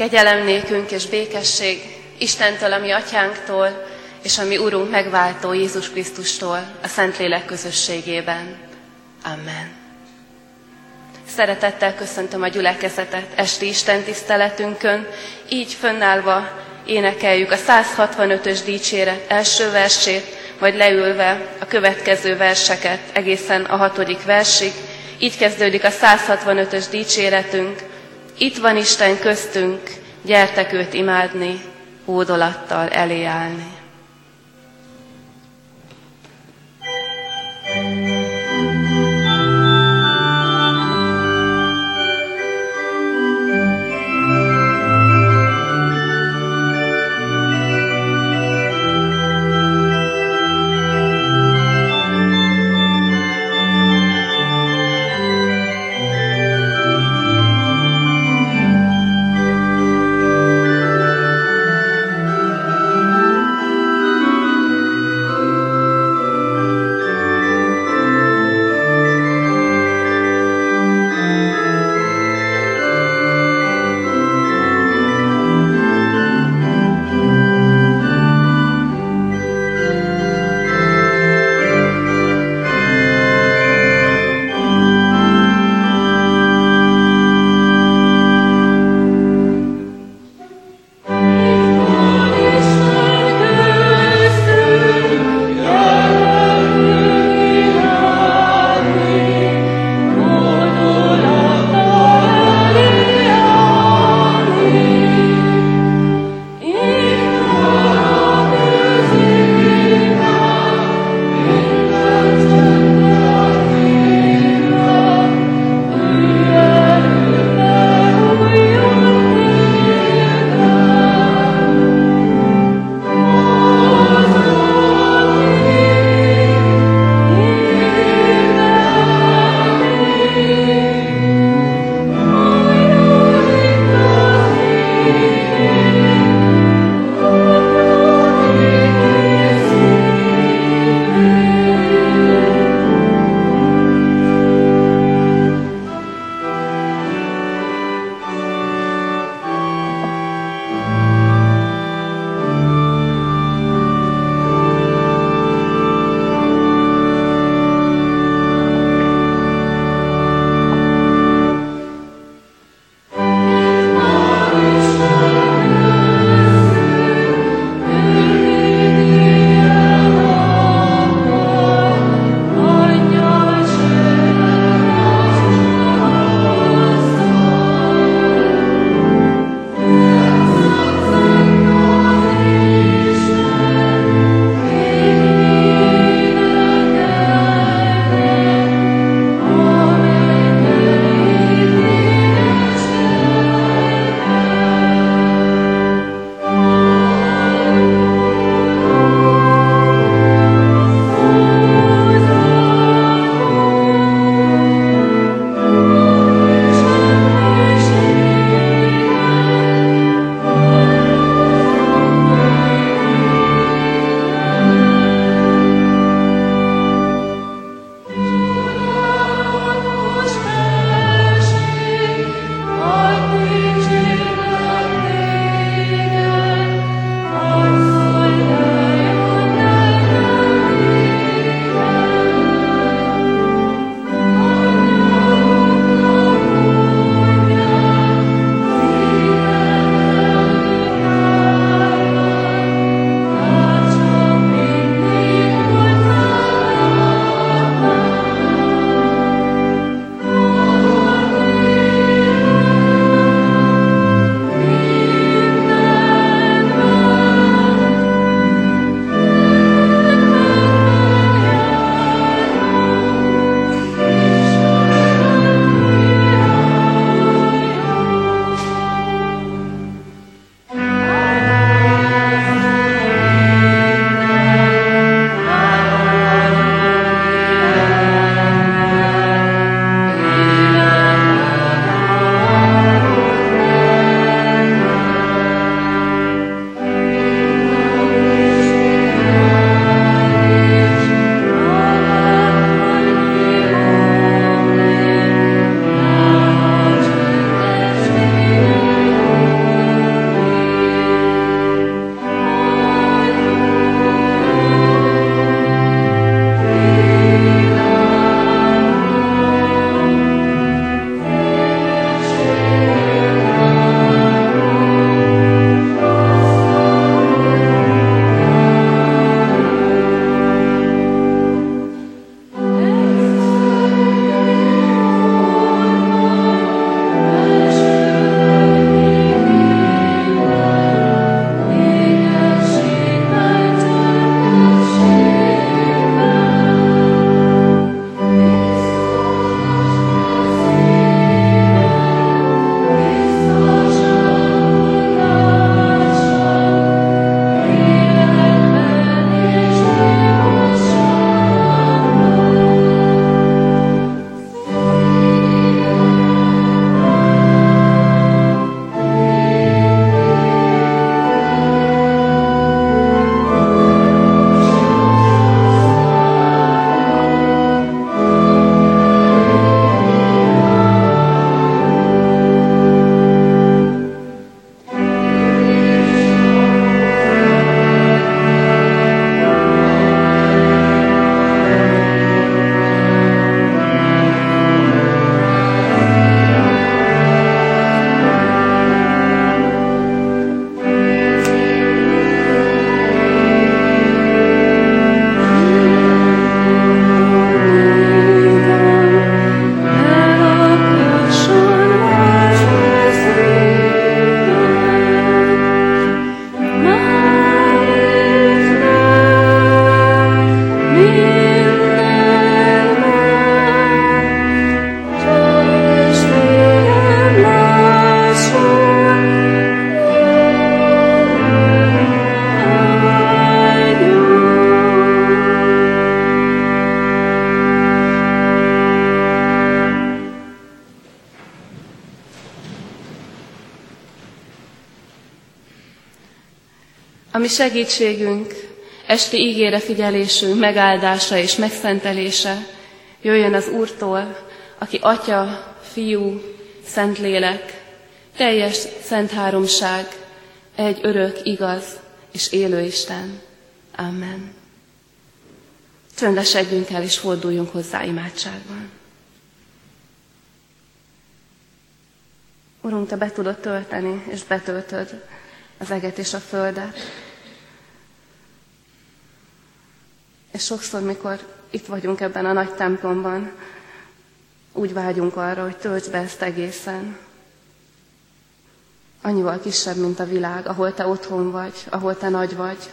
Kegyelem nékünk és békesség Istentől, ami atyánktól, és ami Urunk megváltó Jézus Krisztustól a Szentlélek közösségében. Amen. Szeretettel köszöntöm a gyülekezetet esti Isten tiszteletünkön, így fönnállva énekeljük a 165-ös dicséret első versét, majd leülve a következő verseket egészen a hatodik versig. Így kezdődik a 165-ös dicséretünk. Itt van Isten köztünk, gyertek őt imádni, hódolattal elé állni. Ami segítségünk, esti ígére figyelésünk megáldása és megszentelése jöjjön az Úrtól, aki Atya, Fiú, Szentlélek, teljes szent háromság, egy örök, igaz és élő Isten. Amen. Csöndesedjünk el és forduljunk hozzá imádságban. Urunk, Te be tudod tölteni, és betöltöd az eget és a földet. És sokszor, mikor itt vagyunk ebben a nagy templomban, úgy vágyunk arra, hogy töltsd be ezt egészen. Annyival kisebb, mint a világ, ahol te otthon vagy, ahol te nagy vagy.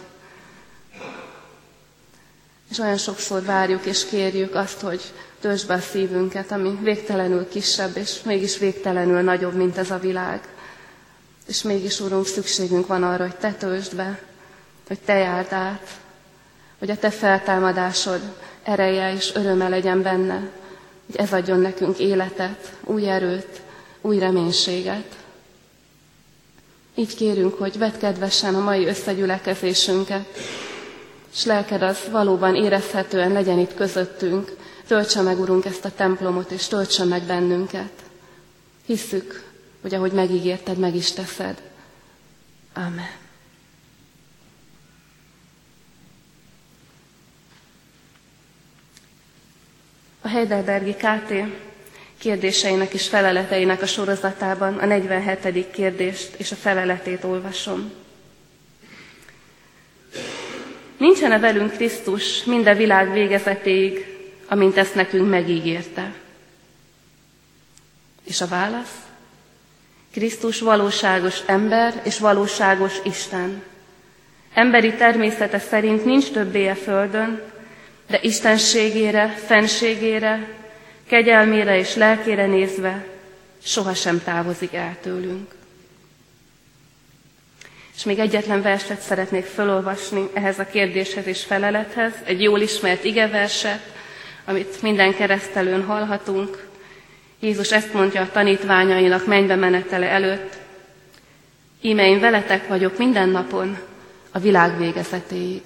És olyan sokszor várjuk és kérjük azt, hogy töltsd be a szívünket, ami végtelenül kisebb, és mégis végtelenül nagyobb, mint ez a világ. És mégis, Úrunk, szükségünk van arra, hogy Te töltsd be, hogy Te járd át, hogy a Te feltámadásod ereje és öröme legyen benne, hogy ez adjon nekünk életet, új erőt, új reménységet. Így kérünk, hogy vedd kedvesen a mai összegyülekezésünket, és lelked az valóban érezhetően legyen itt közöttünk, töltse meg, Urunk, ezt a templomot, és töltse meg bennünket. Hisszük, hogy ahogy megígérted, meg is teszed. Amen. A Heidelbergi KT kérdéseinek és feleleteinek a sorozatában a 47. kérdést és a feleletét olvasom. Nincsen-e velünk Krisztus minden világ végezetéig, amint ezt nekünk megígérte? És a válasz? Krisztus valóságos ember és valóságos Isten. Emberi természete szerint nincs többé a földön, de istenségére, fenségére, kegyelmére és lelkére nézve sohasem távozik el tőlünk. És még egyetlen verset szeretnék felolvasni ehhez a kérdéshez és felelethez, egy jól ismert igeverset, amit minden keresztelőn hallhatunk. Jézus ezt mondja a tanítványainak mennybe menetele előtt. Íme én veletek vagyok minden napon, a világ végezetéig.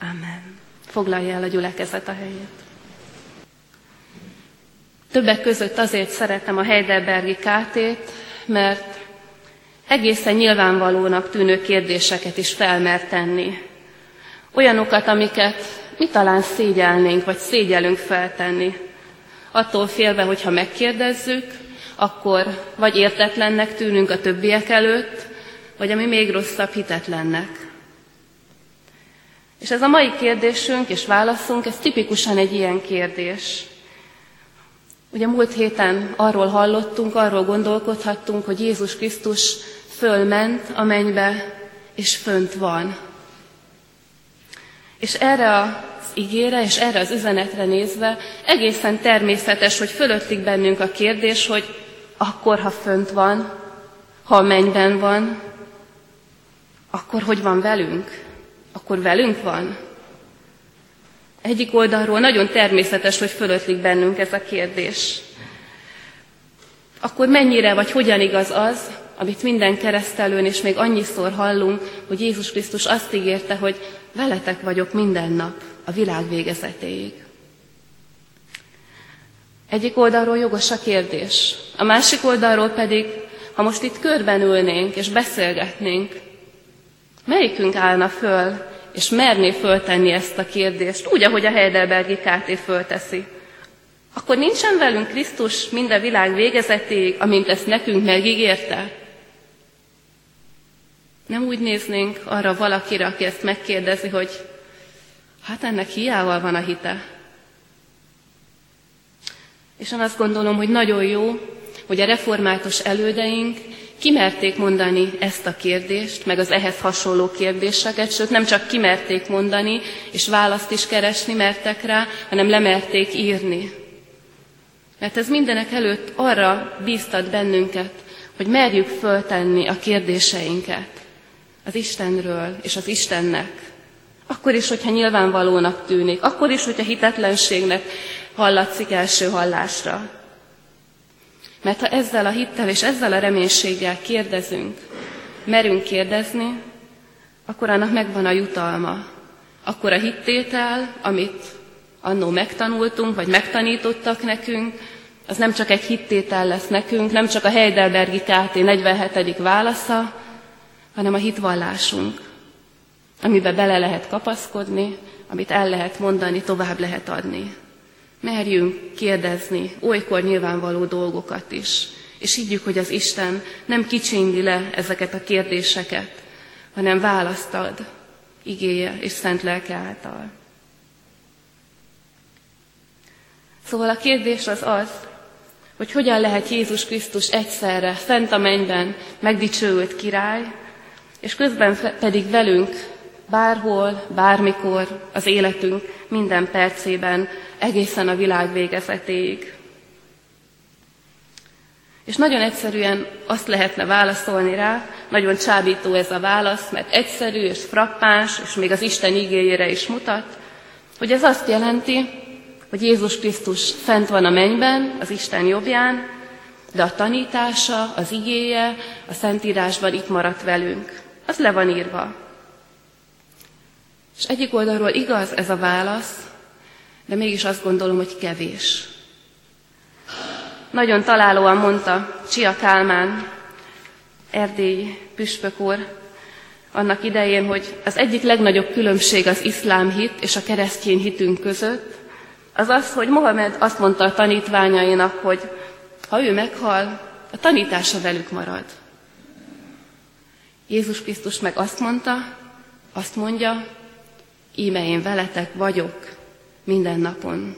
Amen. Foglalja el a gyülekezet a helyét. Többek között azért szeretem a Heidelbergi KT-t, mert egészen nyilvánvalónak tűnő kérdéseket is felmer tenni. Olyanokat, amiket mi talán szégyelnénk, vagy szégyelünk feltenni. Attól félve, hogyha megkérdezzük, akkor vagy értetlennek tűnünk a többiek előtt, vagy ami még rosszabb, hitetlennek. És ez a mai kérdésünk és válaszunk, ez tipikusan egy ilyen kérdés. Ugye múlt héten arról hallottunk, arról gondolkodhattunk, hogy Jézus Krisztus fölment a mennybe, és fönt van. És erre az igére és erre az üzenetre nézve egészen természetes, hogy fölöttik bennünk a kérdés, hogy akkor, ha fönt van, ha a mennyben van, akkor hogy van velünk? Akkor velünk van? Egyik oldalról nagyon természetes, hogy fölötlik bennünk ez a kérdés. Akkor mennyire vagy hogyan igaz az, amit minden keresztelőn és még annyiszor hallunk, hogy Jézus Krisztus azt ígérte, hogy veletek vagyok minden nap a világ végezetéig. Egyik oldalról jogos a kérdés, a másik oldalról pedig, ha most itt körben ülnénk és beszélgetnénk, melyikünk állna föl, és merné föltenni ezt a kérdést, úgy, ahogy a Heidelbergi KT fölteszi. Akkor nincsen velünk Krisztus minden világ végezetéig, amint ezt nekünk megígérte? Nem úgy néznénk arra valakire, aki ezt megkérdezi, hogy hát ennek hiával van a hite. És én azt gondolom, hogy nagyon jó, hogy a református elődeink kimerték mondani ezt a kérdést, meg az ehhez hasonló kérdéseket, sőt nem csak kimerték mondani, és választ is keresni mertek rá, hanem lemerték írni. Mert ez mindenek előtt arra bíztat bennünket, hogy merjük föltenni a kérdéseinket az Istenről és az Istennek. Akkor is, hogyha nyilvánvalónak tűnik, akkor is, hogyha hitetlenségnek hallatszik első hallásra. Mert ha ezzel a hittel és ezzel a reménységgel kérdezünk, merünk kérdezni, akkor annak megvan a jutalma. Akkor a hittétel, amit annó megtanultunk, vagy megtanítottak nekünk, az nem csak egy hittétel lesz nekünk, nem csak a Heidelbergi KT 47. válasza, hanem a hitvallásunk, amiben bele lehet kapaszkodni, amit el lehet mondani, tovább lehet adni. Merjünk kérdezni olykor nyilvánvaló dolgokat is, és higgyük, hogy az Isten nem kicsindi le ezeket a kérdéseket, hanem választ ad igéje és szent lelke által. Szóval a kérdés az az, hogy hogyan lehet Jézus Krisztus egyszerre fent a mennyben megdicsőült király, és közben pedig velünk bárhol, bármikor az életünk minden percében, egészen a világ végezetéig. És nagyon egyszerűen azt lehetne válaszolni rá, nagyon csábító ez a válasz, mert egyszerű és frappáns, és még az Isten igényére is mutat, hogy ez azt jelenti, hogy Jézus Krisztus fent van a mennyben, az Isten jobbján, de a tanítása, az igéje a Szentírásban itt maradt velünk. Az le van írva. És egyik oldalról igaz ez a válasz, de mégis azt gondolom, hogy kevés. Nagyon találóan mondta Csia Kálmán, Erdély püspök úr, annak idején, hogy az egyik legnagyobb különbség az iszlám hit és a keresztény hitünk között, az az, hogy Mohamed azt mondta a tanítványainak, hogy ha ő meghal, a tanítása velük marad. Jézus Krisztus meg azt mondta, azt mondja, íme én veletek vagyok minden napon,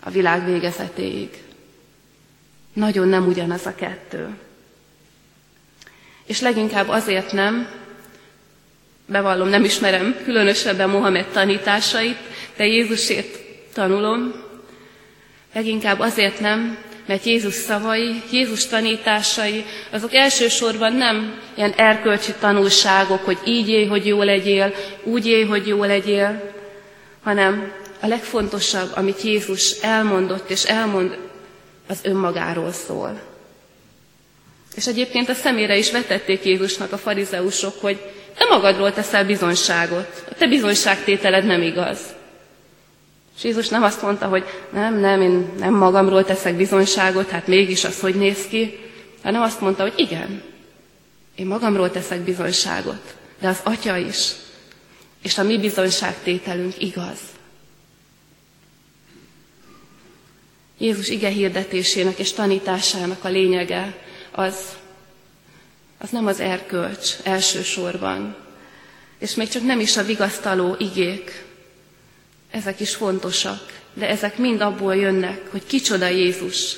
a világ végezetéig. Nagyon nem ugyanaz a kettő. És leginkább azért nem, bevallom, nem ismerem különösebben Mohamed tanításait, de Jézusét tanulom, leginkább azért nem, mert Jézus szavai, Jézus tanításai, azok elsősorban nem ilyen erkölcsi tanulságok, hogy így élj, hogy jó legyél, úgy élj, hogy jó legyél, hanem a legfontosabb, amit Jézus elmondott és elmond, az önmagáról szól. És egyébként a szemére is vetették Jézusnak a farizeusok, hogy te magadról teszel bizonyságot, a te bizonyságtételed nem igaz. És Jézus nem azt mondta, hogy nem, nem, én nem magamról teszek bizonyságot, hát mégis az hogy néz ki, hanem azt mondta, hogy igen, én magamról teszek bizonyságot, de az Atya is, és a mi bizonyságtételünk igaz. Jézus ige hirdetésének és tanításának a lényege az, az nem az erkölcs elsősorban, és még csak nem is a vigasztaló igék, ezek is fontosak, de ezek mind abból jönnek, hogy kicsoda Jézus.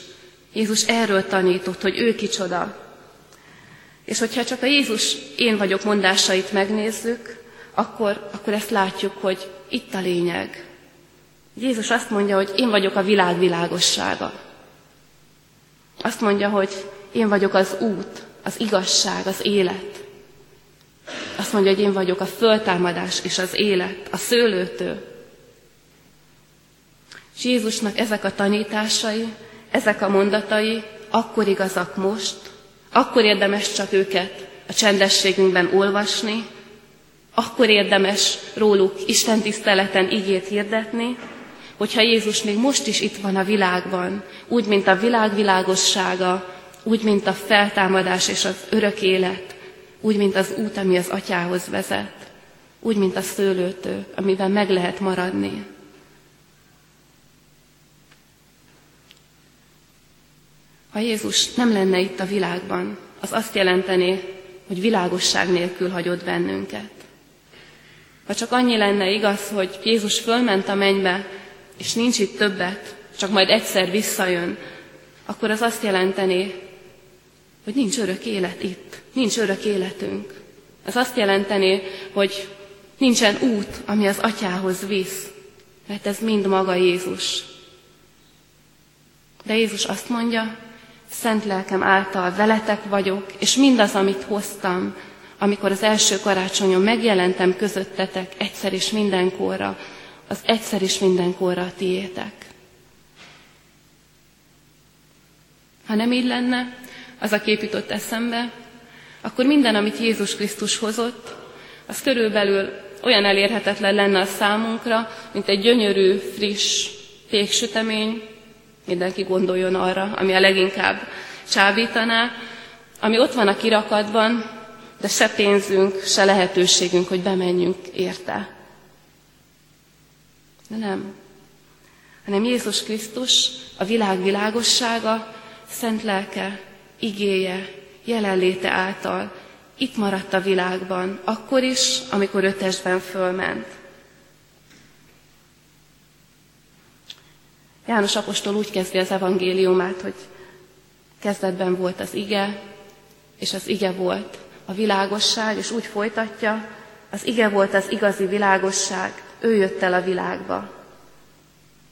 Jézus erről tanított, hogy ő kicsoda. És hogyha csak a Jézus én vagyok mondásait megnézzük, akkor, akkor ezt látjuk, hogy itt a lényeg. Jézus azt mondja, hogy én vagyok a világ világossága. Azt mondja, hogy én vagyok az út, az igazság, az élet. Azt mondja, hogy én vagyok a föltámadás és az élet, a szőlőtő. És Jézusnak ezek a tanításai, ezek a mondatai akkor igazak most, akkor érdemes csak őket a csendességünkben olvasni, akkor érdemes róluk Isten tiszteleten igét hirdetni, hogyha Jézus még most is itt van a világban, úgy, mint a világ világossága, úgy, mint a feltámadás és az örök élet, úgy, mint az út, ami az atyához vezet, úgy, mint a szőlőtő, amiben meg lehet maradni. Ha Jézus nem lenne itt a világban, az azt jelenteni, hogy világosság nélkül hagyott bennünket. Ha csak annyi lenne igaz, hogy Jézus fölment a mennybe, és nincs itt többet, csak majd egyszer visszajön, akkor az azt jelenteni, hogy nincs örök élet itt, nincs örök életünk. Ez azt jelenteni, hogy nincsen út, ami az atyához visz, mert ez mind maga Jézus. De Jézus azt mondja, szent lelkem által veletek vagyok, és mindaz, amit hoztam, amikor az első karácsonyon megjelentem közöttetek egyszer és mindenkorra, az egyszer is mindenkorra a tiétek. Ha nem így lenne, az a kép jutott eszembe, akkor minden, amit Jézus Krisztus hozott, az körülbelül olyan elérhetetlen lenne a számunkra, mint egy gyönyörű, friss péksütemény, mindenki gondoljon arra, ami a leginkább csábítaná, ami ott van a kirakatban, de se pénzünk, se lehetőségünk, hogy bemenjünk érte. De nem. Hanem Jézus Krisztus, a világ világossága, szent lelke, igéje, jelenléte által itt maradt a világban, akkor is, amikor ötesben fölment. János apostol úgy kezdi az evangéliumát, hogy kezdetben volt az ige, és az ige volt a világosság, és úgy folytatja, az ige volt az igazi világosság, ő jött el a világba.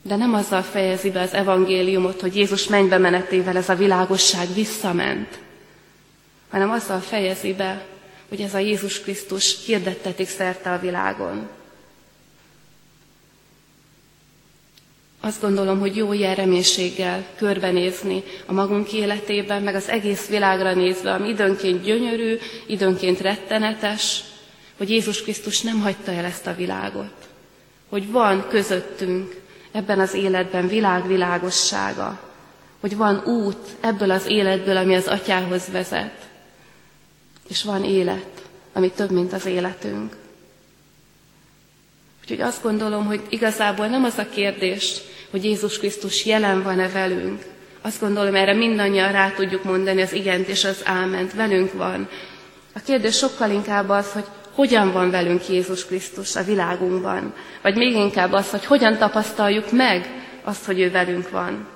De nem azzal fejezi be az evangéliumot, hogy Jézus mennybe menetével ez a világosság visszament, hanem azzal fejezi be, hogy ez a Jézus Krisztus hirdettetik szerte a világon. Azt gondolom, hogy jó ilyen reménységgel körbenézni a magunk életében, meg az egész világra nézve, ami időnként gyönyörű, időnként rettenetes, hogy Jézus Krisztus nem hagyta el ezt a világot. Hogy van közöttünk ebben az életben világ világossága. Hogy van út ebből az életből, ami az atyához vezet. És van élet, ami több, mint az életünk. Úgyhogy azt gondolom, hogy igazából nem az a kérdés, hogy Jézus Krisztus jelen van-e velünk. Azt gondolom, erre mindannyian rá tudjuk mondani az igent és az áment. Velünk van. A kérdés sokkal inkább az, hogy hogyan van velünk Jézus Krisztus a világunkban. Vagy még inkább az, hogy hogyan tapasztaljuk meg azt, hogy ő velünk van.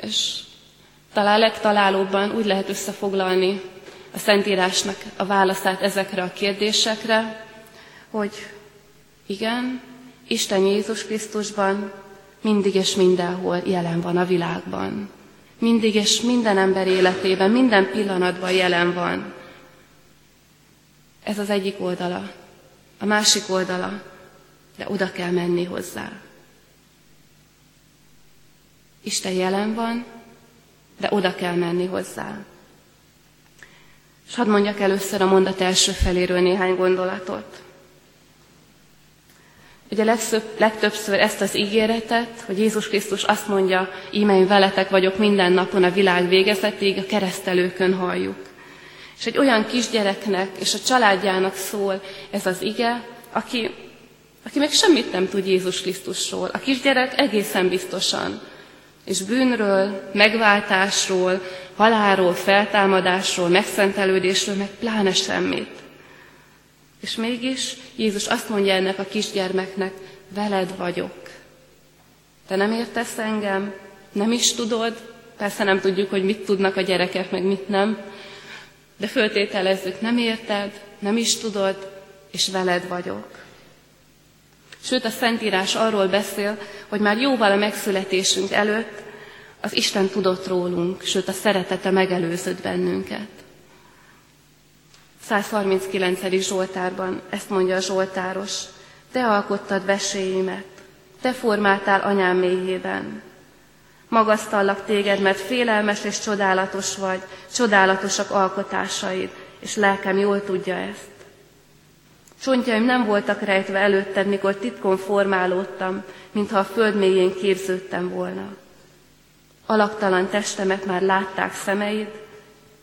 És talán legtalálóbban úgy lehet összefoglalni a Szentírásnak a válaszát ezekre a kérdésekre, hogy igen, Isten Jézus Krisztusban mindig és mindenhol jelen van a világban. Mindig és minden ember életében, minden pillanatban jelen van. Ez az egyik oldala. A másik oldala, de oda kell menni hozzá. Isten jelen van, de oda kell menni hozzá. És hadd mondjak először a mondat első feléről néhány gondolatot. Ugye legszöbb, legtöbbször ezt az ígéretet, hogy Jézus Krisztus azt mondja, íme én veletek vagyok minden napon a világ végezetig, a keresztelőkön halljuk. És egy olyan kisgyereknek és a családjának szól ez az ige, aki, aki még semmit nem tud Jézus Krisztusról. A kisgyerek egészen biztosan. És bűnről, megváltásról, halálról, feltámadásról, megszentelődésről, meg pláne semmit. És mégis Jézus azt mondja ennek a kisgyermeknek, veled vagyok. Te nem értesz engem, nem is tudod, persze nem tudjuk, hogy mit tudnak a gyerekek, meg mit nem, de föltételezzük, nem érted, nem is tudod, és veled vagyok. Sőt, a Szentírás arról beszél, hogy már jóval a megszületésünk előtt az Isten tudott rólunk, sőt a szeretete megelőzött bennünket. 139. Zsoltárban ezt mondja a Zsoltáros. Te alkottad veséimet, te formáltál anyám mélyében. Magasztallak téged, mert félelmes és csodálatos vagy, csodálatosak alkotásaid, és lelkem jól tudja ezt. Csontjaim nem voltak rejtve előtted, mikor titkon formálódtam, mintha a föld mélyén képződtem volna. Alaktalan testemet már látták szemeid,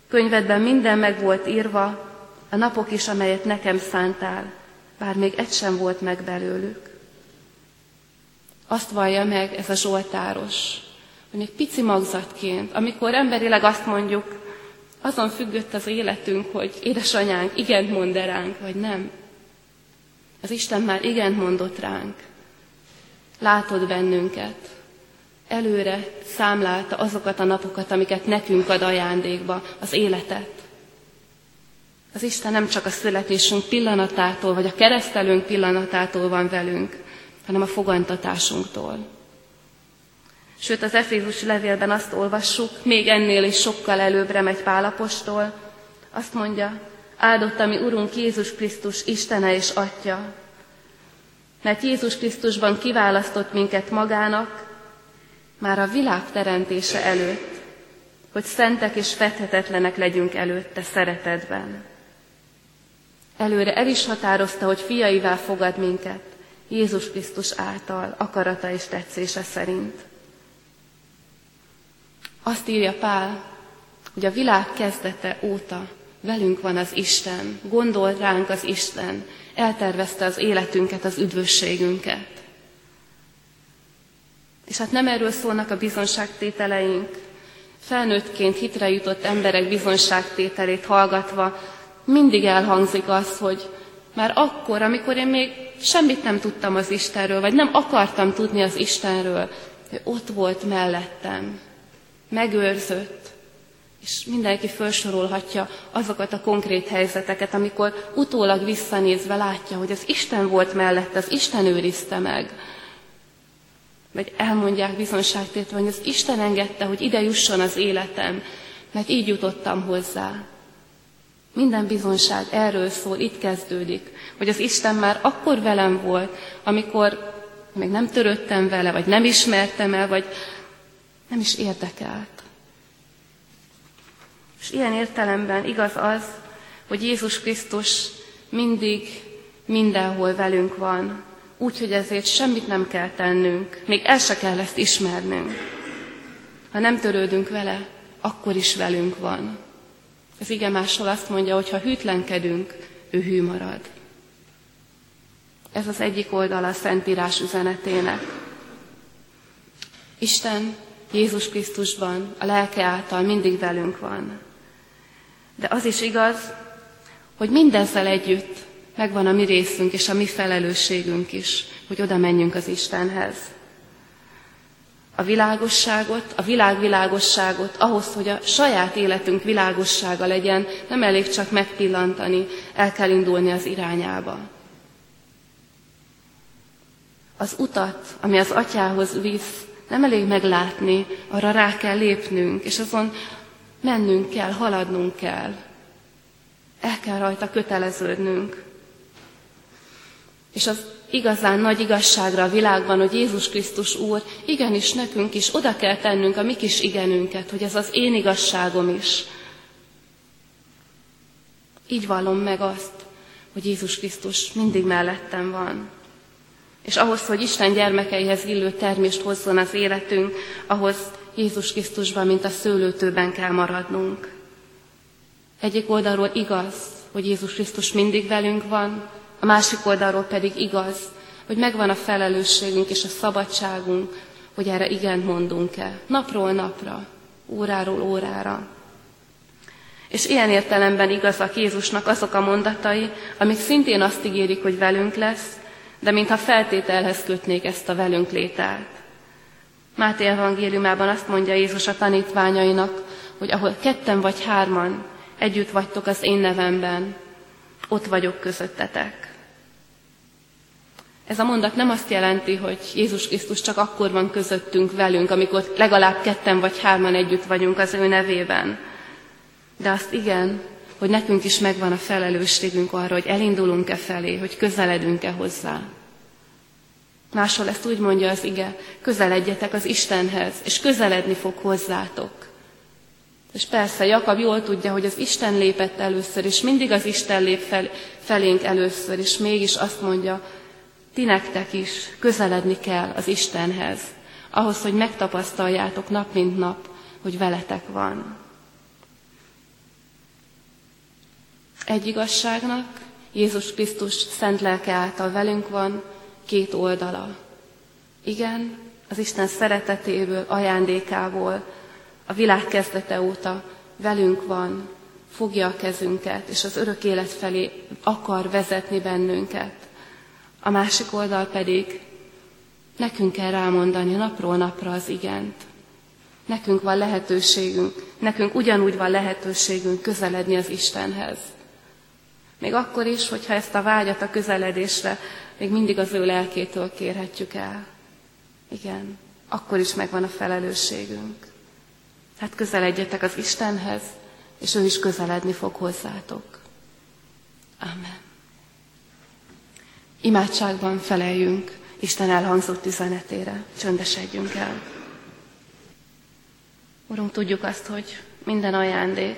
könyvedben minden meg volt írva, a napok is, amelyet nekem szántál, bár még egy sem volt meg belőlük. Azt vallja meg ez a Zsoltáros, hogy még pici magzatként, amikor emberileg azt mondjuk, azon függött az életünk, hogy édesanyánk igent mond -e ránk, vagy nem. Az Isten már igent mondott ránk. Látod bennünket. Előre számlálta azokat a napokat, amiket nekünk ad ajándékba, az életet. Az Isten nem csak a születésünk pillanatától, vagy a keresztelőnk pillanatától van velünk, hanem a fogantatásunktól. Sőt, az Efézus levélben azt olvassuk, még ennél is sokkal előbbre megy Pálapostól, azt mondja, áldott a mi Urunk Jézus Krisztus Istene és Atya, mert Jézus Krisztusban kiválasztott minket magának, már a világ teremtése előtt, hogy szentek és fethetetlenek legyünk előtte szeretetben. Előre el is határozta, hogy fiaivá fogad minket, Jézus Krisztus által, akarata és tetszése szerint. Azt írja Pál, hogy a világ kezdete óta velünk van az Isten, gondol ránk az Isten, eltervezte az életünket, az üdvösségünket. És hát nem erről szólnak a bizonságtételeink. Felnőttként hitre jutott emberek bizonságtételét hallgatva mindig elhangzik az, hogy már akkor, amikor én még semmit nem tudtam az Istenről, vagy nem akartam tudni az Istenről, hogy ott volt mellettem, megőrzött, és mindenki felsorolhatja azokat a konkrét helyzeteket, amikor utólag visszanézve látja, hogy az Isten volt mellette, az Isten őrizte meg. Vagy elmondják bizonságtétve, hogy az Isten engedte, hogy ide jusson az életem, mert így jutottam hozzá. Minden bizonság erről szól, itt kezdődik, hogy az Isten már akkor velem volt, amikor még nem törődtem vele, vagy nem ismertem el, vagy nem is érdekelt. És ilyen értelemben igaz az, hogy Jézus Krisztus mindig mindenhol velünk van, úgyhogy ezért semmit nem kell tennünk, még el se kell ezt ismernünk. Ha nem törődünk vele, akkor is velünk van. Az ige máshol azt mondja, hogy ha hűtlenkedünk, ő hű marad. Ez az egyik oldala a Szentírás üzenetének. Isten Jézus Krisztusban, a lelke által mindig velünk van. De az is igaz, hogy mindezzel együtt megvan a mi részünk és a mi felelősségünk is, hogy oda menjünk az Istenhez. A világosságot, a világ világosságot, ahhoz, hogy a saját életünk világossága legyen, nem elég csak megpillantani, el kell indulni az irányába. Az utat, ami az atyához visz, nem elég meglátni, arra rá kell lépnünk, és azon Mennünk kell, haladnunk kell. El kell rajta köteleződnünk. És az igazán nagy igazságra a világban, hogy Jézus Krisztus Úr, igenis nekünk is oda kell tennünk a mi kis igenünket, hogy ez az én igazságom is. Így vallom meg azt, hogy Jézus Krisztus mindig mellettem van. És ahhoz, hogy Isten gyermekeihez illő termést hozzon az életünk, ahhoz Jézus Krisztusban, mint a szőlőtőben kell maradnunk. Egyik oldalról igaz, hogy Jézus Krisztus mindig velünk van, a másik oldalról pedig igaz, hogy megvan a felelősségünk és a szabadságunk, hogy erre igent mondunk-e, napról napra, óráról órára. És ilyen értelemben igazak Jézusnak azok a mondatai, amik szintén azt ígérik, hogy velünk lesz, de mintha feltételhez kötnék ezt a velünk lételt. Máté evangéliumában azt mondja Jézus a tanítványainak, hogy ahol ketten vagy hárman együtt vagytok az én nevemben, ott vagyok közöttetek. Ez a mondat nem azt jelenti, hogy Jézus Krisztus csak akkor van közöttünk velünk, amikor legalább ketten vagy hárman együtt vagyunk az ő nevében. De azt igen, hogy nekünk is megvan a felelősségünk arra, hogy elindulunk-e felé, hogy közeledünk-e hozzá. Máshol ezt úgy mondja az ige, közeledjetek az Istenhez, és közeledni fog hozzátok. És persze Jakab jól tudja, hogy az Isten lépett először, és mindig az Isten lép fel, felénk először, és mégis azt mondja, ti nektek is közeledni kell az Istenhez, ahhoz, hogy megtapasztaljátok nap mint nap, hogy veletek van. Egy igazságnak Jézus Krisztus szent lelke által velünk van, két oldala. Igen, az Isten szeretetéből, ajándékából, a világ kezdete óta velünk van, fogja a kezünket, és az örök élet felé akar vezetni bennünket. A másik oldal pedig nekünk kell rámondani napról napra az igent. Nekünk van lehetőségünk, nekünk ugyanúgy van lehetőségünk közeledni az Istenhez. Még akkor is, hogyha ezt a vágyat a közeledésre még mindig az ő lelkétől kérhetjük el. Igen, akkor is megvan a felelősségünk. Hát közeledjetek az Istenhez, és ő is közeledni fog hozzátok. Amen. Imádságban feleljünk Isten elhangzott üzenetére, csöndesedjünk el. Urunk, tudjuk azt, hogy minden ajándék,